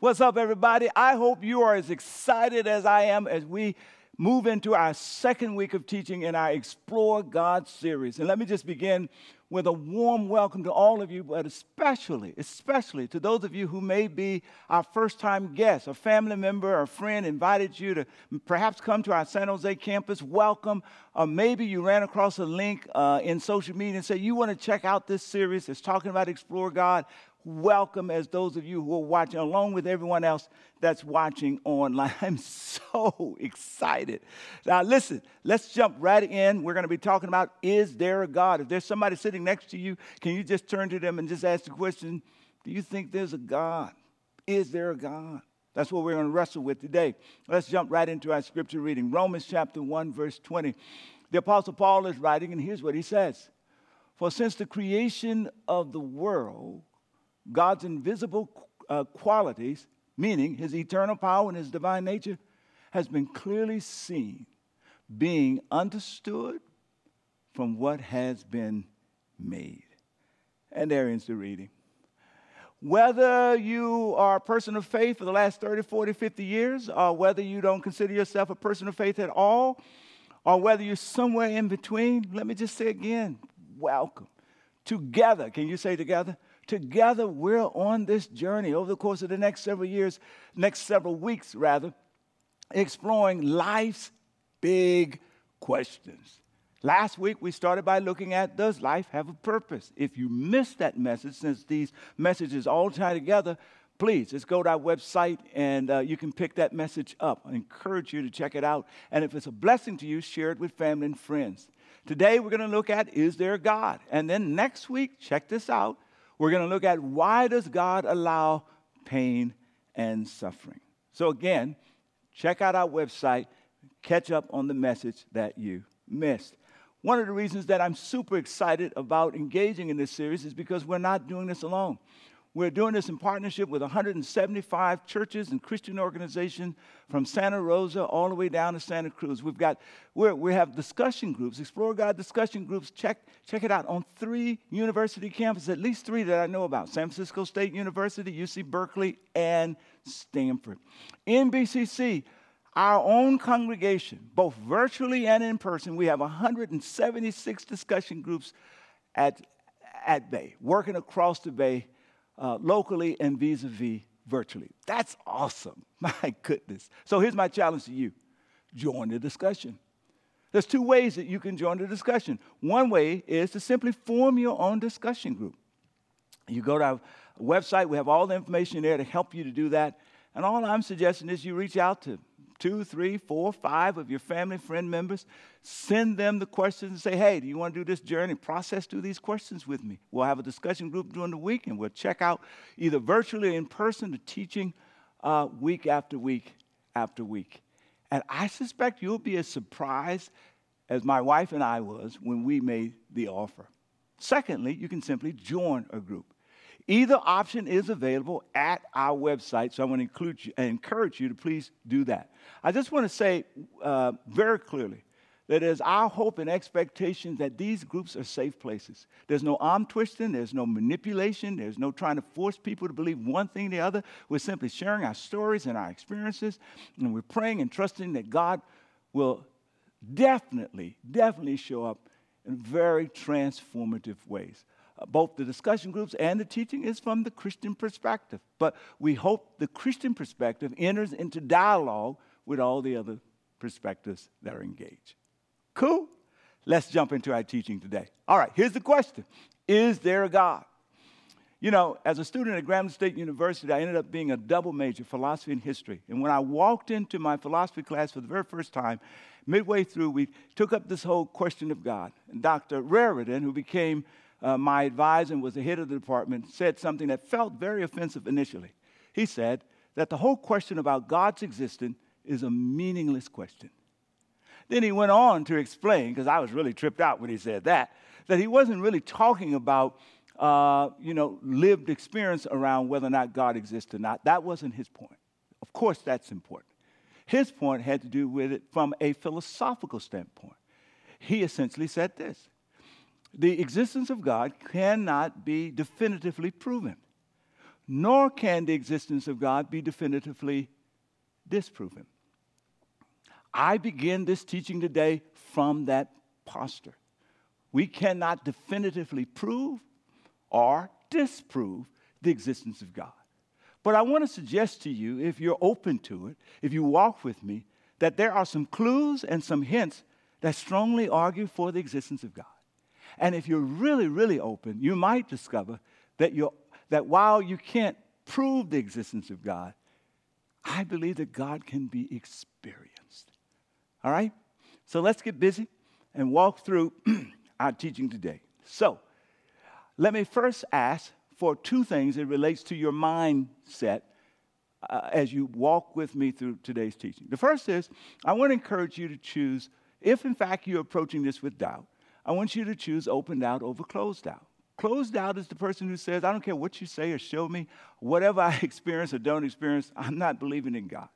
What's up, everybody? I hope you are as excited as I am as we move into our second week of teaching in our Explore God series. And let me just begin with a warm welcome to all of you, but especially, especially to those of you who may be our first time guests, a family member or a friend invited you to perhaps come to our San Jose campus. Welcome. Or maybe you ran across a link uh, in social media and said you want to check out this series. It's talking about Explore God welcome as those of you who are watching, along with everyone else that's watching online. I'm so excited. Now, listen, let's jump right in. We're going to be talking about is there a God? If there's somebody sitting next to you, can you just turn to them and just ask the question Do you think there's a God? Is there a God? That's what we're going to wrestle with today. Let's jump right into our scripture reading. Romans chapter 1, verse 20. The Apostle Paul is writing, and here's what he says For since the creation of the world, God's invisible uh, qualities, meaning his eternal power and his divine nature, has been clearly seen, being understood from what has been made. And there ends the reading. Whether you are a person of faith for the last 30, 40, 50 years, or whether you don't consider yourself a person of faith at all, or whether you're somewhere in between, let me just say again welcome. Together, can you say together? Together we're on this journey over the course of the next several years, next several weeks rather, exploring life's big questions. Last week we started by looking at does life have a purpose? If you missed that message, since these messages all tie together, please just go to our website and uh, you can pick that message up. I encourage you to check it out. And if it's a blessing to you, share it with family and friends. Today we're going to look at is there a God? And then next week, check this out we're going to look at why does God allow pain and suffering. So again, check out our website, catch up on the message that you missed. One of the reasons that I'm super excited about engaging in this series is because we're not doing this alone. We're doing this in partnership with 175 churches and Christian organizations from Santa Rosa all the way down to Santa Cruz. We've got, we're, we have discussion groups, Explore God discussion groups. Check, check it out on three university campuses, at least three that I know about San Francisco State University, UC Berkeley, and Stanford. NBCC, our own congregation, both virtually and in person, we have 176 discussion groups at, at Bay, working across the Bay uh, locally and vis a vis virtually. That's awesome. My goodness. So here's my challenge to you join the discussion. There's two ways that you can join the discussion. One way is to simply form your own discussion group. You go to our website, we have all the information there to help you to do that. And all I'm suggesting is you reach out to two, three, four, five of your family, friend members. Send them the questions and say, hey, do you want to do this journey? Process through these questions with me. We'll have a discussion group during the week and we'll check out either virtually or in person the teaching uh, week after week after week. And I suspect you'll be as surprised as my wife and I was when we made the offer. Secondly, you can simply join a group. Either option is available at our website, so I want to you, encourage you to please do that. I just want to say uh, very clearly that it is our hope and expectation that these groups are safe places. There's no arm twisting, there's no manipulation, there's no trying to force people to believe one thing or the other. We're simply sharing our stories and our experiences, and we're praying and trusting that God will definitely, definitely show up in very transformative ways both the discussion groups and the teaching is from the Christian perspective. But we hope the Christian perspective enters into dialogue with all the other perspectives that are engaged. Cool? Let's jump into our teaching today. All right, here's the question Is there a God? You know, as a student at Grambling State University, I ended up being a double major, philosophy and history. And when I walked into my philosophy class for the very first time, midway through, we took up this whole question of God. And Dr. Raridan, who became uh, my advisor was the head of the department, said something that felt very offensive initially. He said that the whole question about God's existence is a meaningless question. Then he went on to explain, because I was really tripped out when he said that, that he wasn't really talking about, uh, you know, lived experience around whether or not God exists or not. That wasn't his point. Of course, that's important. His point had to do with it from a philosophical standpoint. He essentially said this the existence of God cannot be definitively proven. nor can the existence of God be definitively disproven. I begin this teaching today from that posture. We cannot definitively prove or disprove the existence of God. But I want to suggest to you, if you're open to it, if you walk with me, that there are some clues and some hints that strongly argue for the existence of God. And if you're really, really open, you might discover that, you're, that while you can't prove the existence of God, I believe that God can be experienced. All right? So let's get busy and walk through our teaching today. So, let me first ask for two things that relates to your mindset uh, as you walk with me through today's teaching. The first is I want to encourage you to choose, if in fact you're approaching this with doubt, I want you to choose open doubt over closed doubt. Closed doubt is the person who says, I don't care what you say or show me, whatever I experience or don't experience, I'm not believing in God.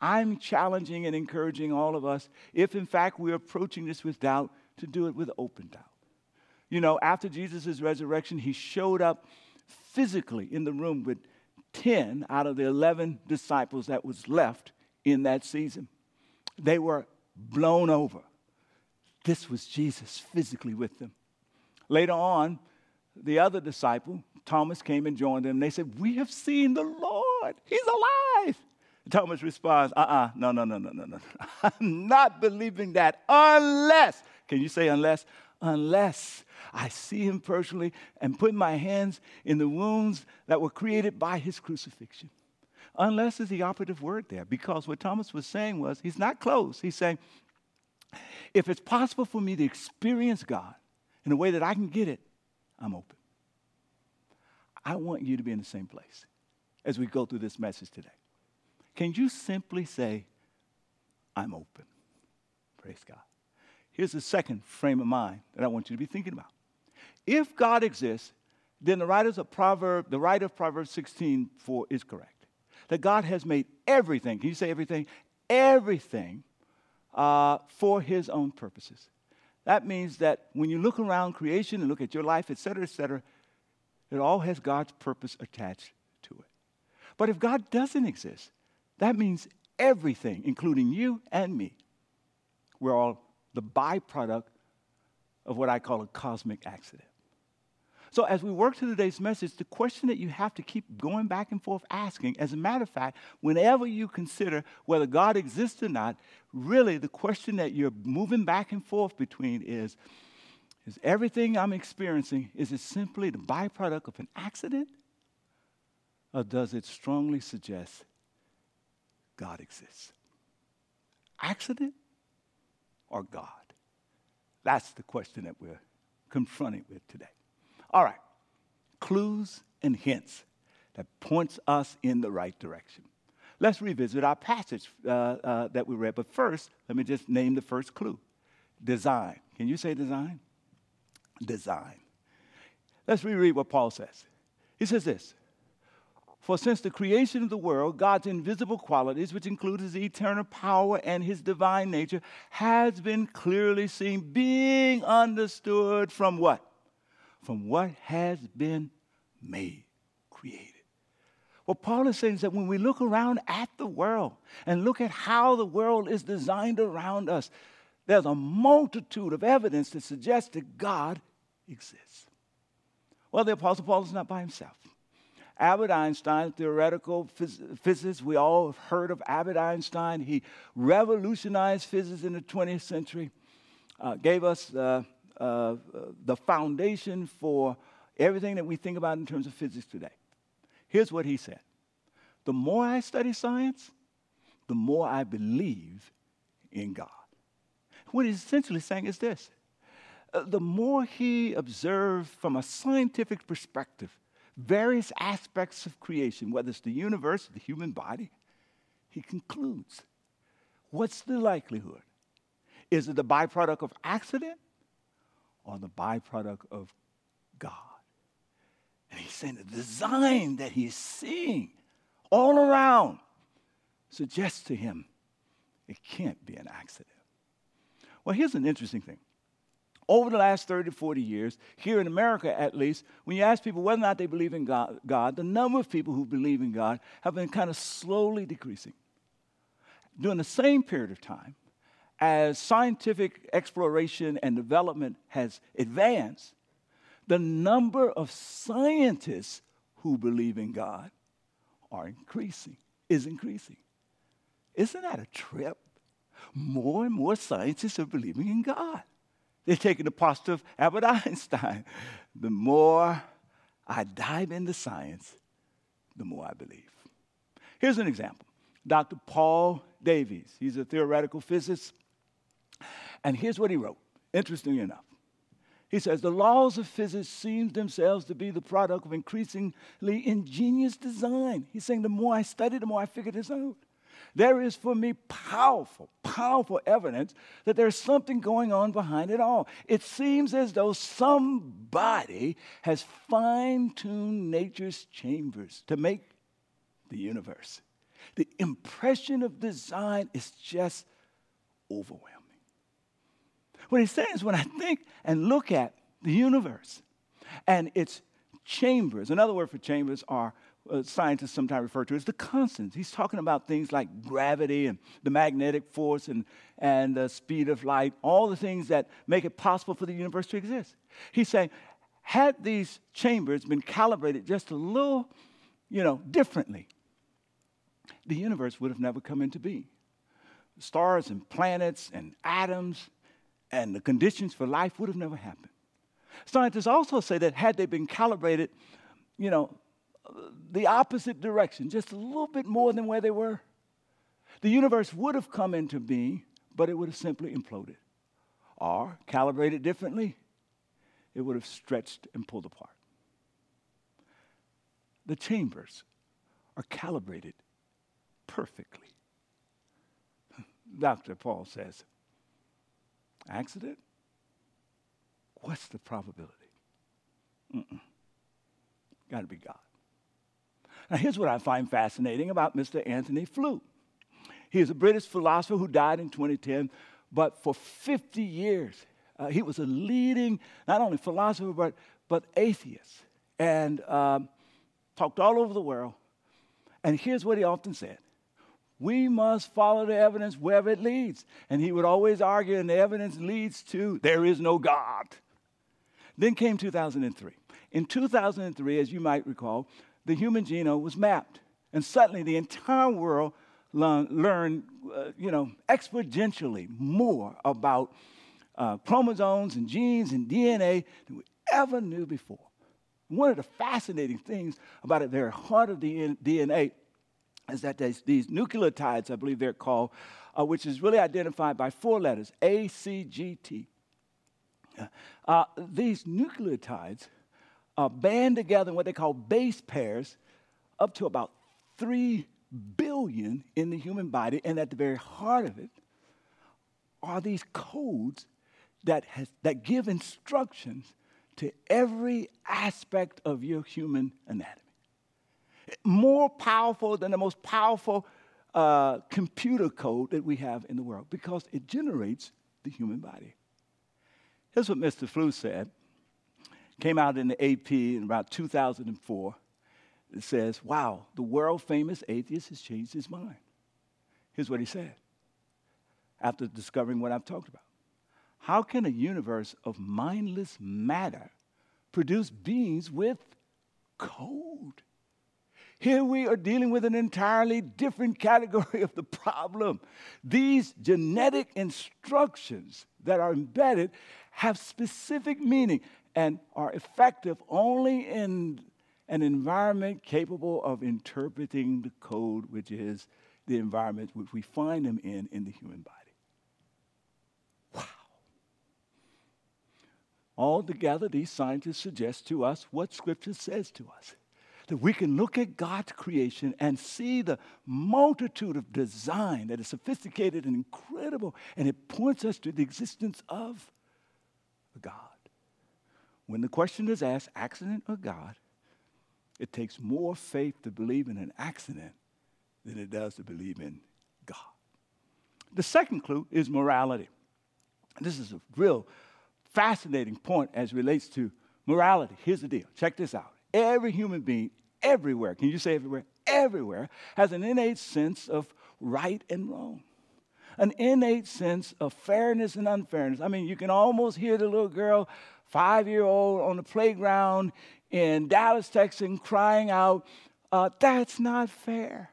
I'm challenging and encouraging all of us, if in fact we're approaching this with doubt, to do it with open doubt. You know, after Jesus' resurrection, he showed up physically in the room with 10 out of the 11 disciples that was left in that season. They were blown over. This was Jesus physically with them. Later on, the other disciple, Thomas, came and joined them. And They said, We have seen the Lord. He's alive. Thomas responds, uh uh no, no, no, no, no, no. I'm not believing that unless, can you say unless? Unless I see him personally and put my hands in the wounds that were created by his crucifixion. Unless is the operative word there, because what Thomas was saying was, he's not close. He's saying, if it's possible for me to experience God in a way that I can get it, I'm open. I want you to be in the same place as we go through this message today. Can you simply say, I'm open? Praise God. Here's the second frame of mind that I want you to be thinking about. If God exists, then the writers of Proverb, the writer of Proverbs 16 4 is correct. That God has made everything, can you say everything? Everything uh, for his own purposes. That means that when you look around creation and look at your life, et cetera, et cetera, it all has God's purpose attached to it. But if God doesn't exist, that means everything, including you and me, we're all the byproduct of what I call a cosmic accident. So, as we work through today's message, the question that you have to keep going back and forth asking, as a matter of fact, whenever you consider whether God exists or not, really the question that you're moving back and forth between is is everything I'm experiencing, is it simply the byproduct of an accident? Or does it strongly suggest God exists? Accident or God? That's the question that we're confronting with today. All right, clues and hints that points us in the right direction. Let's revisit our passage uh, uh, that we read. But first, let me just name the first clue design. Can you say design? Design. Let's reread what Paul says. He says this for since the creation of the world, God's invisible qualities, which include his eternal power and his divine nature, has been clearly seen, being understood from what? From what has been made, created. What Paul is saying is that when we look around at the world and look at how the world is designed around us, there's a multitude of evidence that suggests that God exists. Well, the Apostle Paul is not by himself. Albert Einstein, theoretical phys- physicist, we all have heard of Albert Einstein. He revolutionized physics in the 20th century, uh, gave us uh, uh, the foundation for everything that we think about in terms of physics today. Here's what he said The more I study science, the more I believe in God. What he's essentially saying is this uh, the more he observed from a scientific perspective various aspects of creation, whether it's the universe, the human body, he concludes what's the likelihood? Is it the byproduct of accident or the byproduct of God? And he's saying the design that he's seeing all around suggests to him it can't be an accident. Well, here's an interesting thing. over the last 30 to 40 years, here in America at least, when you ask people whether or not they believe in God, God, the number of people who believe in God have been kind of slowly decreasing. During the same period of time, as scientific exploration and development has advanced, the number of scientists who believe in God are increasing, is increasing. Isn't that a trip? More and more scientists are believing in God. They're taking the posture of Albert Einstein. The more I dive into science, the more I believe. Here's an example Dr. Paul Davies, he's a theoretical physicist. And here's what he wrote, interestingly enough. He says, The laws of physics seem themselves to be the product of increasingly ingenious design. He's saying, The more I study, the more I figure this out. There is for me powerful, powerful evidence that there's something going on behind it all. It seems as though somebody has fine tuned nature's chambers to make the universe. The impression of design is just overwhelming. What he's saying is when I think and look at the universe and its chambers, another word for chambers are uh, scientists sometimes refer to as the constants. He's talking about things like gravity and the magnetic force and, and the speed of light, all the things that make it possible for the universe to exist. He's saying, had these chambers been calibrated just a little, you know, differently, the universe would have never come into being. Stars and planets and atoms and the conditions for life would have never happened. Scientists also say that had they been calibrated, you know, the opposite direction, just a little bit more than where they were, the universe would have come into being, but it would have simply imploded. Or, calibrated differently, it would have stretched and pulled apart. The chambers are calibrated perfectly. Dr. Paul says, accident? What's the probability? Got to be God. Now, here's what I find fascinating about Mr. Antony Flew. He is a British philosopher who died in 2010, but for 50 years, uh, he was a leading, not only philosopher, but, but atheist, and um, talked all over the world. And here's what he often said we must follow the evidence wherever it leads. And he would always argue, and the evidence leads to there is no God. Then came 2003. In 2003, as you might recall, the human genome was mapped. And suddenly the entire world learned, uh, you know, exponentially more about uh, chromosomes and genes and DNA than we ever knew before. One of the fascinating things about the very heart of the DNA is that these nucleotides, I believe they're called, uh, which is really identified by four letters A, C, G, T. Uh, these nucleotides uh, band together in what they call base pairs, up to about 3 billion in the human body. And at the very heart of it are these codes that, has, that give instructions to every aspect of your human anatomy. More powerful than the most powerful uh, computer code that we have in the world because it generates the human body. Here's what Mr. Flew said came out in the AP in about 2004. It says, Wow, the world famous atheist has changed his mind. Here's what he said after discovering what I've talked about. How can a universe of mindless matter produce beings with code? Here we are dealing with an entirely different category of the problem. These genetic instructions that are embedded have specific meaning and are effective only in an environment capable of interpreting the code, which is the environment which we find them in in the human body. Wow. Altogether, these scientists suggest to us what Scripture says to us that we can look at God's creation and see the multitude of design that is sophisticated and incredible, and it points us to the existence of God. When the question is asked, accident or God, it takes more faith to believe in an accident than it does to believe in God. The second clue is morality. This is a real fascinating point as relates to morality. Here's the deal check this out. Every human being, everywhere, can you say everywhere? Everywhere, has an innate sense of right and wrong an innate sense of fairness and unfairness. I mean, you can almost hear the little girl, five year old, on the playground in Dallas, Texas, crying out, uh, That's not fair.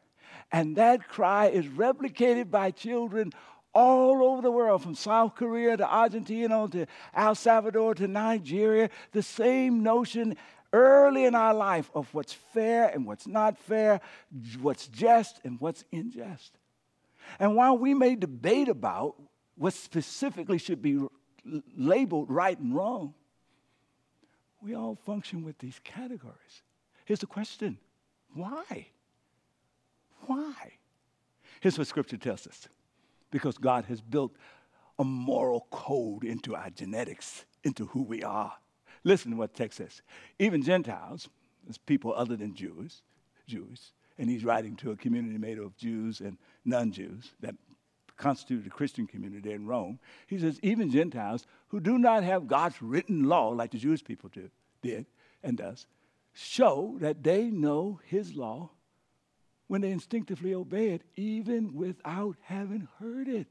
And that cry is replicated by children all over the world, from South Korea to Argentina to El Salvador to Nigeria. The same notion early in our life of what's fair and what's not fair, what's just and what's unjust. And while we may debate about what specifically should be labeled right and wrong, we all function with these categories. Here's the question why? Why? Here's what Scripture tells us because God has built a moral code into our genetics, into who we are. Listen to what the text says. Even Gentiles, as people other than Jews, Jews, and he's writing to a community made of Jews and non Jews that constituted a Christian community in Rome. He says, even Gentiles who do not have God's written law like the Jewish people do, did and does, show that they know his law when they instinctively obey it, even without having heard it.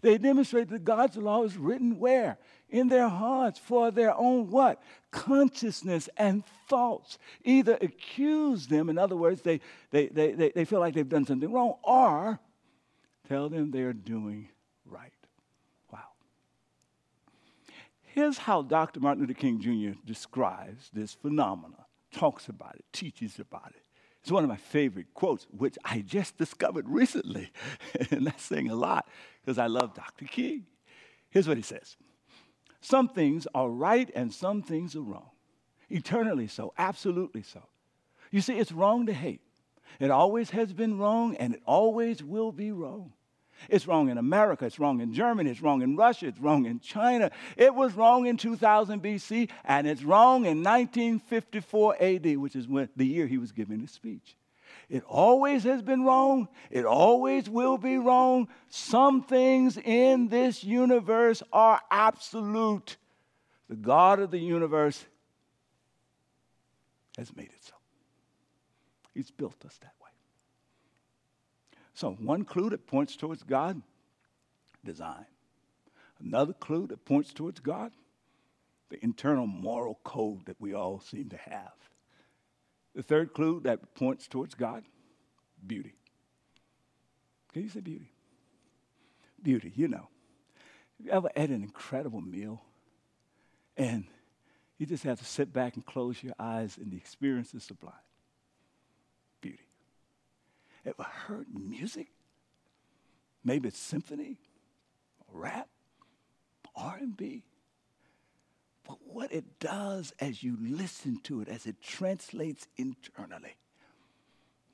They demonstrate that God's law is written where? In their hearts for their own what? Consciousness and thoughts. Either accuse them, in other words, they, they, they, they, they feel like they've done something wrong, or tell them they're doing right. Wow. Here's how Dr. Martin Luther King Jr. describes this phenomenon, talks about it, teaches about it. It's one of my favorite quotes, which I just discovered recently. and that's saying a lot because I love Dr. King. Here's what he says Some things are right and some things are wrong. Eternally so, absolutely so. You see, it's wrong to hate. It always has been wrong and it always will be wrong. It's wrong in America, it's wrong in Germany, it's wrong in Russia, it's wrong in China. It was wrong in 2000 BC, and it's wrong in 1954 AD, which is when, the year he was giving his speech. It always has been wrong. It always will be wrong. Some things in this universe are absolute. The God of the universe has made it so. He's built us that way. So, one clue that points towards God design. Another clue that points towards God the internal moral code that we all seem to have. The third clue that points towards God beauty. Can you say beauty? Beauty, you know. Have you ever had an incredible meal and you just have to sit back and close your eyes and the experience is sublime? Ever heard music? Maybe it's symphony, rap, R&B. But what it does as you listen to it, as it translates internally,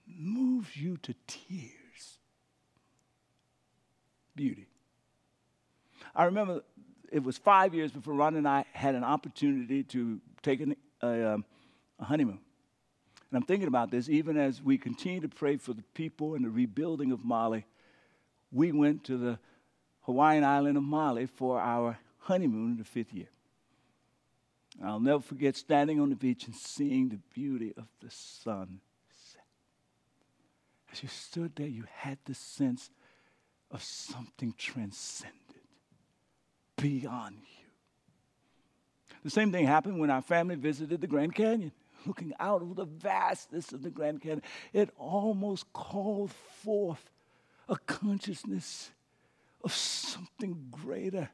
moves you to tears. Beauty. I remember it was five years before Ron and I had an opportunity to take an, a, um, a honeymoon. And I'm thinking about this even as we continue to pray for the people and the rebuilding of Maui. We went to the Hawaiian island of Maui for our honeymoon in the fifth year. I'll never forget standing on the beach and seeing the beauty of the sun. As you stood there, you had the sense of something transcendent beyond you. The same thing happened when our family visited the Grand Canyon looking out over the vastness of the Grand Canyon, it almost called forth a consciousness of something greater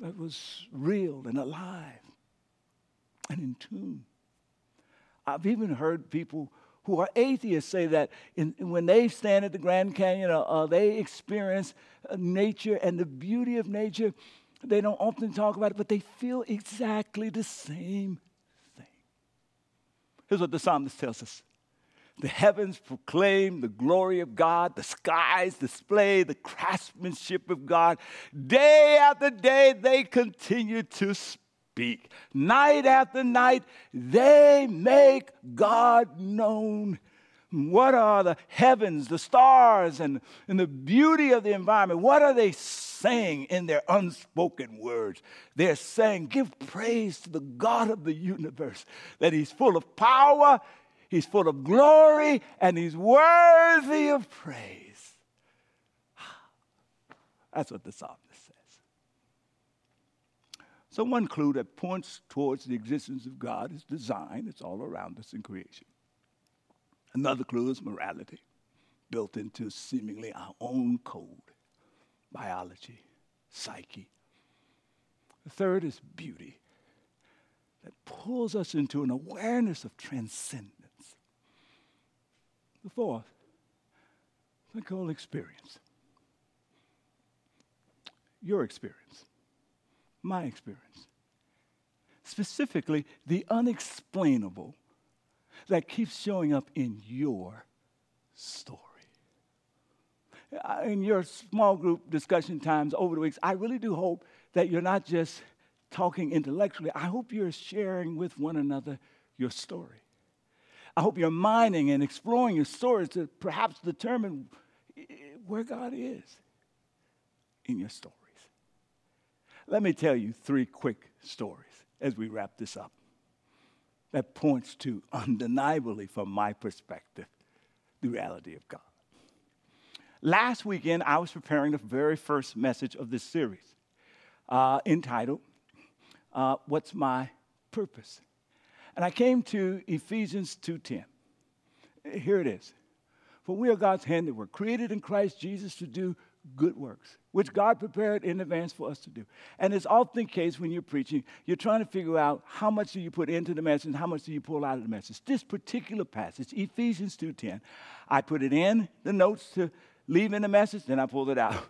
that was real and alive and in tune. I've even heard people who are atheists say that in, when they stand at the Grand Canyon, uh, uh, they experience uh, nature and the beauty of nature. They don't often talk about it, but they feel exactly the same Here's what the psalmist tells us The heavens proclaim the glory of God, the skies display the craftsmanship of God. Day after day, they continue to speak. Night after night, they make God known. What are the heavens, the stars, and, and the beauty of the environment? What are they saying in their unspoken words. They're saying, Give praise to the God of the universe, that He's full of power, He's full of glory, and He's worthy of praise. That's what the psalmist says. So, one clue that points towards the existence of God is design, it's all around us in creation. Another clue is morality, built into seemingly our own code biology, psyche. The third is beauty that pulls us into an awareness of transcendence. The fourth, I call experience. Your experience, my experience. Specifically, the unexplainable that keeps showing up in your story. In your small group discussion times over the weeks, I really do hope that you're not just talking intellectually. I hope you're sharing with one another your story. I hope you're mining and exploring your stories to perhaps determine where God is in your stories. Let me tell you three quick stories as we wrap this up that points to undeniably, from my perspective, the reality of God. Last weekend, I was preparing the very first message of this series uh, entitled, uh, What's My Purpose? And I came to Ephesians 2.10. Here it is. For we are God's hand that were created in Christ Jesus to do good works, which mm. God prepared in advance for us to do. And it's often the case when you're preaching, you're trying to figure out how much do you put into the message and how much do you pull out of the message. This particular passage, Ephesians 2.10, I put it in the notes to leave in the message, then I pulled it out.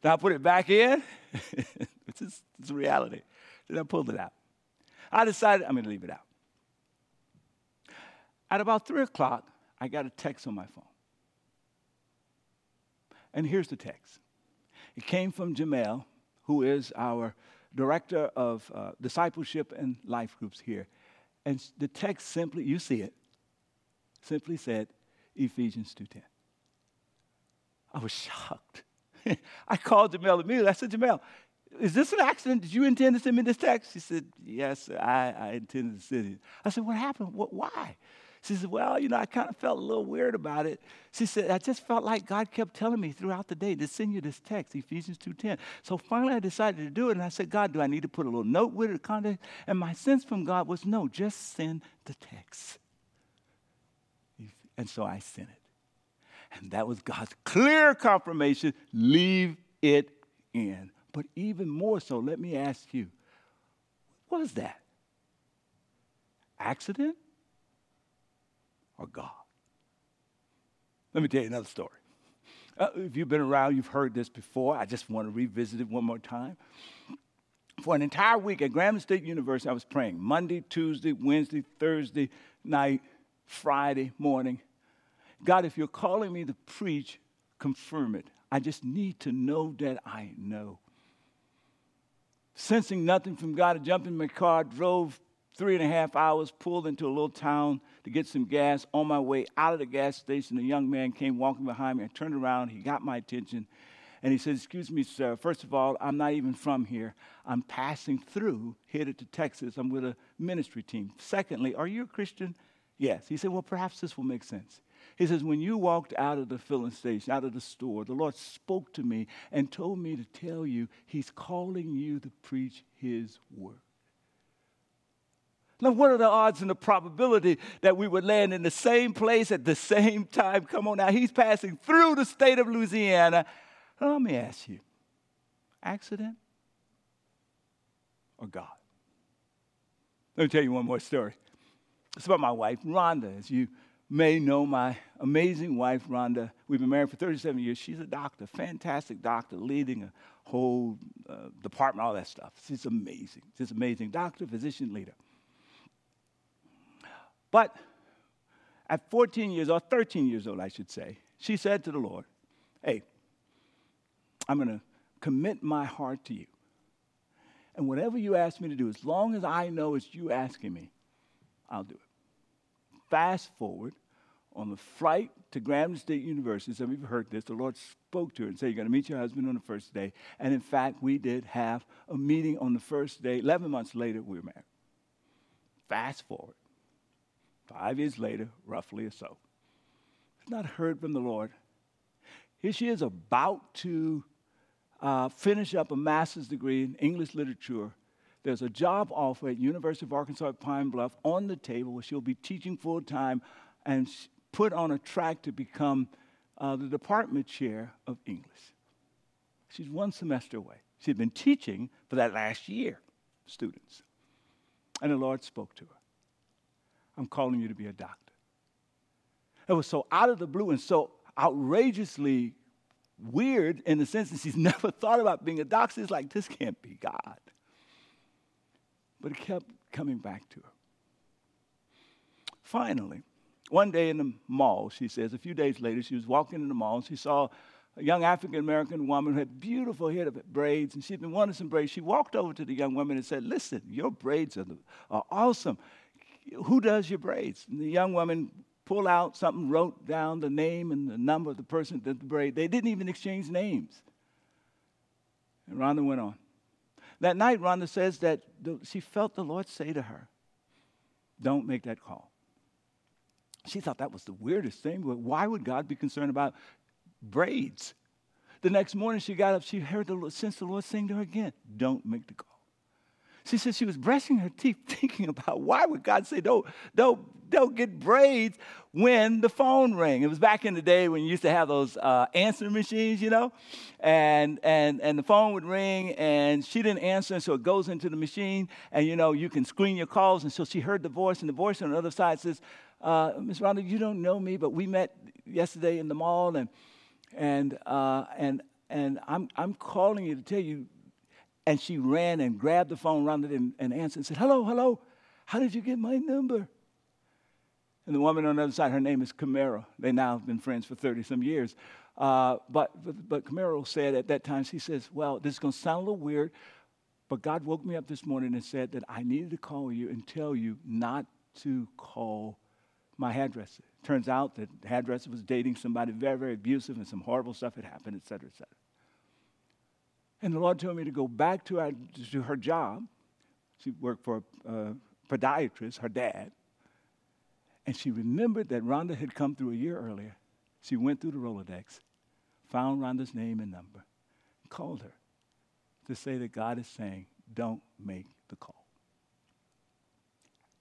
Then I put it back in. it's, just, it's reality. Then I pulled it out. I decided I'm going to leave it out. At about 3 o'clock, I got a text on my phone. And here's the text it came from Jamel, who is our director of uh, discipleship and life groups here. And the text simply, you see it, simply said Ephesians 2.10. I was shocked. I called Jamel immediately. I said, Jamel, is this an accident? Did you intend to send me this text? She said, Yes, I, I intended to send it. I said, What happened? What, why? She said, Well, you know, I kind of felt a little weird about it. She said, I just felt like God kept telling me throughout the day to send you this text, Ephesians 2.10. So finally I decided to do it, and I said, God, do I need to put a little note with it? And my sense from God was, no, just send the text. And so I sent it. And that was God's clear confirmation leave it in. But even more so, let me ask you, what was that? Accident? Or God. Let me tell you another story. Uh, if you've been around, you've heard this before. I just want to revisit it one more time. For an entire week at Grambling State University, I was praying Monday, Tuesday, Wednesday, Thursday night, Friday morning. God, if you're calling me to preach, confirm it. I just need to know that I know. Sensing nothing from God, I jumped in my car, drove three and a half hours, pulled into a little town to get some gas. On my way out of the gas station, a young man came walking behind me. I turned around, he got my attention, and he said, Excuse me, sir. First of all, I'm not even from here. I'm passing through, headed to Texas. I'm with a ministry team. Secondly, are you a Christian? Yes. He said, Well, perhaps this will make sense. He says, When you walked out of the filling station, out of the store, the Lord spoke to me and told me to tell you He's calling you to preach His word. Now, what are the odds and the probability that we would land in the same place at the same time? Come on now, he's passing through the state of Louisiana. let me ask you accident or God? Let me tell you one more story. It's about my wife, Rhonda. As you may know, my amazing wife, Rhonda, we've been married for 37 years. She's a doctor, fantastic doctor, leading a whole uh, department, all that stuff. She's amazing. She's amazing doctor, physician, leader. But at 14 years or 13 years old, I should say, she said to the Lord, Hey, I'm going to commit my heart to you. And whatever you ask me to do, as long as I know it's you asking me, I'll do it. Fast forward on the flight to Grambling State University. Some of you have heard this. The Lord spoke to her and said, You're going to meet your husband on the first day. And in fact, we did have a meeting on the first day. 11 months later, we were married. Fast forward, five years later, roughly or so. Not heard from the Lord. Here she is about to uh, finish up a master's degree in English literature. There's a job offer at University of Arkansas at Pine Bluff on the table where she'll be teaching full time and put on a track to become uh, the department chair of English. She's one semester away. She'd been teaching for that last year, students. And the Lord spoke to her I'm calling you to be a doctor. It was so out of the blue and so outrageously weird in the sense that she's never thought about being a doctor. It's like, this can't be God. But it kept coming back to her. Finally, one day in the mall, she says, a few days later, she was walking in the mall and she saw a young African American woman who had beautiful hair of braids, and she'd been wanting some braids. She walked over to the young woman and said, Listen, your braids are, are awesome. Who does your braids? And the young woman pulled out something, wrote down the name and the number of the person that the braid. They didn't even exchange names. And Rhonda went on. That night, Rhonda says that she felt the Lord say to her, Don't make that call. She thought that was the weirdest thing. Why would God be concerned about braids? The next morning she got up, she heard the Lord, sense the Lord saying to her again, Don't make the call. She said she was brushing her teeth, thinking about why would God say, don't, don't, don't get braids when the phone rang. It was back in the day when you used to have those uh, answering machines, you know, and, and, and the phone would ring and she didn't answer, and so it goes into the machine, and you know, you can screen your calls. And so she heard the voice, and the voice on the other side says, uh, Miss Rhonda, you don't know me, but we met yesterday in the mall, and, and, uh, and, and I'm, I'm calling you to tell you and she ran and grabbed the phone, ran it, and, and answered and said, Hello, hello, how did you get my number? And the woman on the other side, her name is Camaro. They now have been friends for 30 some years. Uh, but, but, but Camaro said at that time, she says, Well, this is going to sound a little weird, but God woke me up this morning and said that I needed to call you and tell you not to call my hairdresser. Turns out that the hairdresser was dating somebody very, very abusive and some horrible stuff had happened, et cetera, et cetera. And the Lord told me to go back to her, to her job. She worked for a podiatrist, her dad. And she remembered that Rhonda had come through a year earlier. She went through the Rolodex, found Rhonda's name and number, and called her to say that God is saying, don't make the call.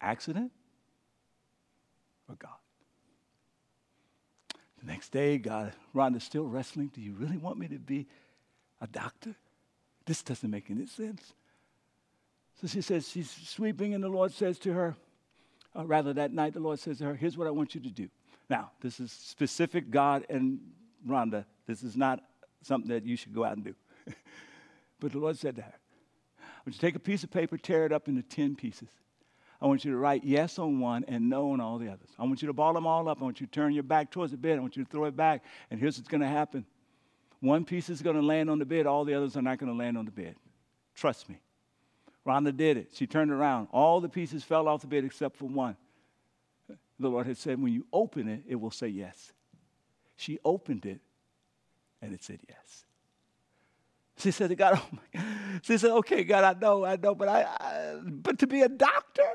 Accident or God? The next day, God, Rhonda's still wrestling. Do you really want me to be a doctor? This doesn't make any sense. So she says, she's sweeping, and the Lord says to her, uh, rather that night, the Lord says to her, Here's what I want you to do. Now, this is specific God and Rhonda. This is not something that you should go out and do. but the Lord said to her, I want you to take a piece of paper, tear it up into 10 pieces. I want you to write yes on one and no on all the others. I want you to ball them all up. I want you to turn your back towards the bed. I want you to throw it back. And here's what's going to happen one piece is going to land on the bed, all the others are not going to land on the bed. Trust me. Rhonda did it. She turned around. All the pieces fell off the bed except for one. The Lord had said, when you open it, it will say yes. She opened it, and it said yes. She said to God, oh my. She said, okay, God, I know, I know, but I, I but to be a doctor?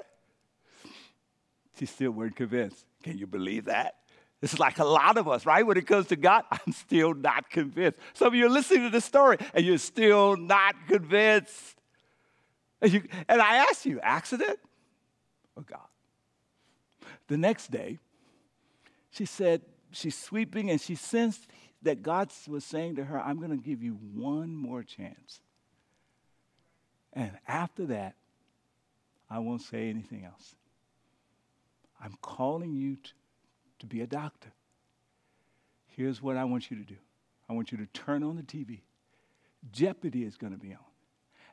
She still weren't convinced. Can you believe that? It's like a lot of us, right? When it comes to God, I'm still not convinced. Some of you are listening to this story and you're still not convinced. And, you, and I ask you, accident or God? The next day, she said, she's sweeping and she sensed that God was saying to her, I'm going to give you one more chance. And after that, I won't say anything else. I'm calling you to to be a doctor. Here's what I want you to do I want you to turn on the TV. Jeopardy is going to be on.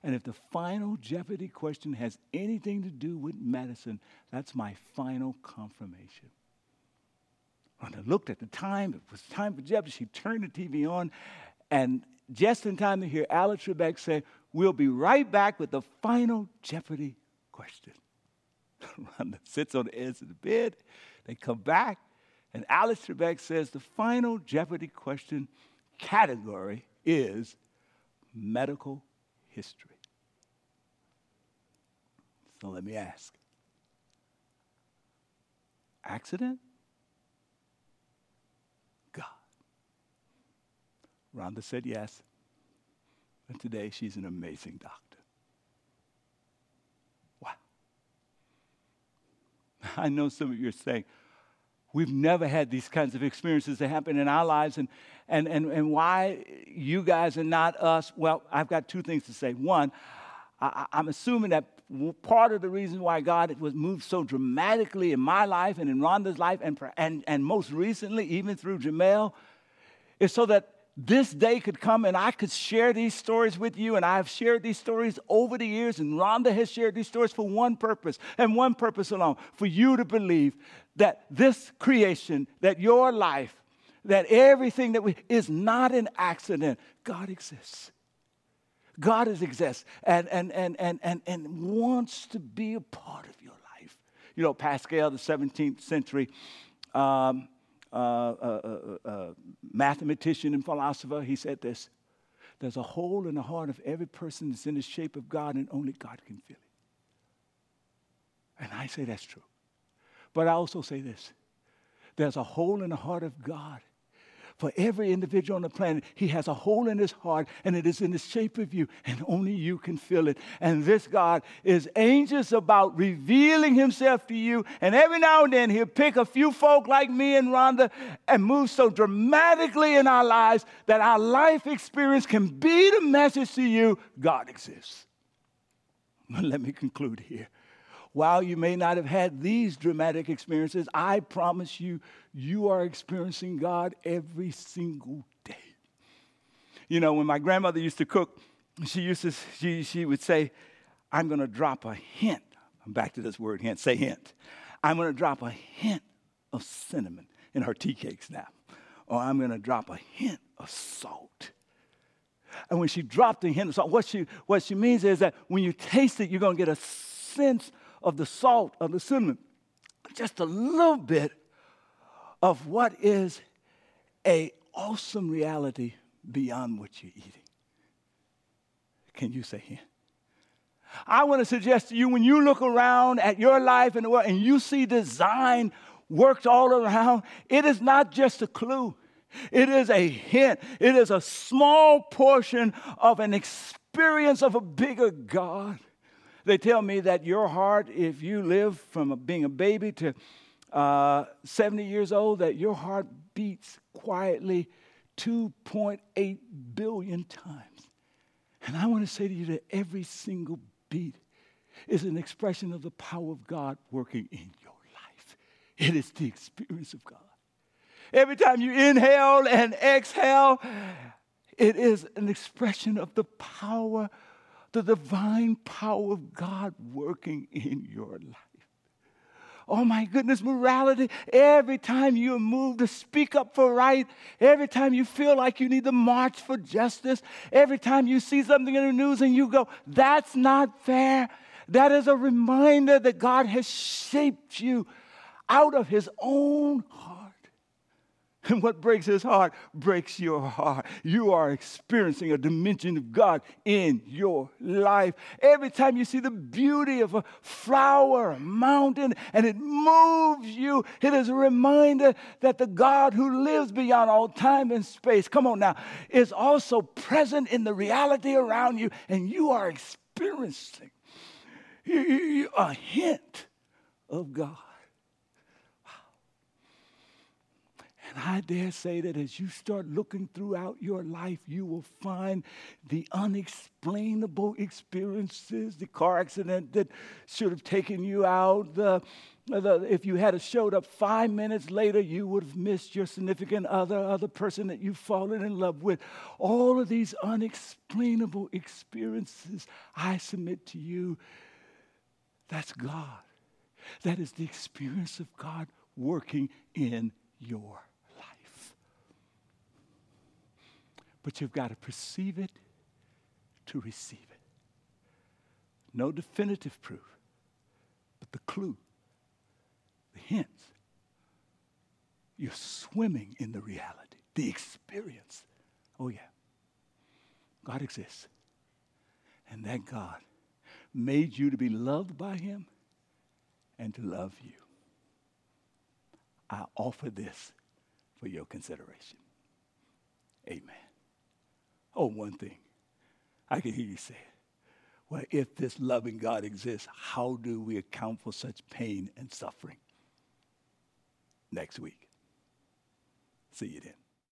And if the final Jeopardy question has anything to do with medicine, that's my final confirmation. I looked at the time, it was time for Jeopardy. She turned the TV on, and just in time to hear Alex Trebek say, We'll be right back with the final Jeopardy question. Rhonda sits on the edge of the bed. They come back. And Alex Trebek says the final Jeopardy question category is medical history. So let me ask accident? God. Rhonda said yes. And today she's an amazing doctor. Wow. I know some of you are saying, We've never had these kinds of experiences that happen in our lives, and, and, and, and why you guys and not us. Well, I've got two things to say. One, I, I'm assuming that part of the reason why God was moved so dramatically in my life and in Rhonda's life, and, and, and most recently, even through Jamel, is so that this day could come and I could share these stories with you. And I've shared these stories over the years, and Rhonda has shared these stories for one purpose and one purpose alone for you to believe that this creation, that your life, that everything that we is not an accident. God exists. God is exists and, and, and, and, and, and wants to be a part of your life. You know, Pascal, the 17th century um, uh, uh, uh, uh, mathematician and philosopher, he said this There's a hole in the heart of every person that's in the shape of God, and only God can fill it. And I say that's true. But I also say this there's a hole in the heart of God. For every individual on the planet, he has a hole in his heart, and it is in the shape of you, and only you can fill it. And this God is anxious about revealing himself to you. And every now and then, he'll pick a few folk like me and Rhonda and move so dramatically in our lives that our life experience can be the message to you God exists. Let me conclude here while you may not have had these dramatic experiences, I promise you, you are experiencing God every single day. You know, when my grandmother used to cook, she used to, she, she would say, I'm going to drop a hint. I'm back to this word hint, say hint. I'm going to drop a hint of cinnamon in her tea cakes now. Or I'm going to drop a hint of salt. And when she dropped the hint of salt, what she, what she means is that when you taste it, you're going to get a sense of the salt, of the cinnamon, just a little bit of what is a awesome reality beyond what you're eating. Can you say him? I want to suggest to you when you look around at your life and the world and you see design worked all around, it is not just a clue. It is a hint. It is a small portion of an experience of a bigger God. They tell me that your heart, if you live from being a baby to uh, 70 years old, that your heart beats quietly 2.8 billion times. And I want to say to you that every single beat is an expression of the power of God working in your life. It is the experience of God. Every time you inhale and exhale, it is an expression of the power the divine power of God working in your life. Oh my goodness, morality. Every time you move to speak up for right, every time you feel like you need to march for justice, every time you see something in the news and you go, that's not fair, that is a reminder that God has shaped you out of his own heart. And what breaks his heart breaks your heart. You are experiencing a dimension of God in your life. Every time you see the beauty of a flower, a mountain, and it moves you, it is a reminder that the God who lives beyond all time and space, come on now, is also present in the reality around you, and you are experiencing a hint of God. And I dare say that as you start looking throughout your life, you will find the unexplainable experiences, the car accident that should have taken you out, the, the, if you had showed up five minutes later, you would have missed your significant other, other person that you've fallen in love with. All of these unexplainable experiences, I submit to you, that's God. That is the experience of God working in your But you've got to perceive it to receive it. No definitive proof, but the clue, the hints. You're swimming in the reality, the experience. Oh, yeah. God exists. And that God made you to be loved by Him and to love you. I offer this for your consideration. Amen. Oh, one thing. I can hear you say. Well, if this loving God exists, how do we account for such pain and suffering? Next week. See you then.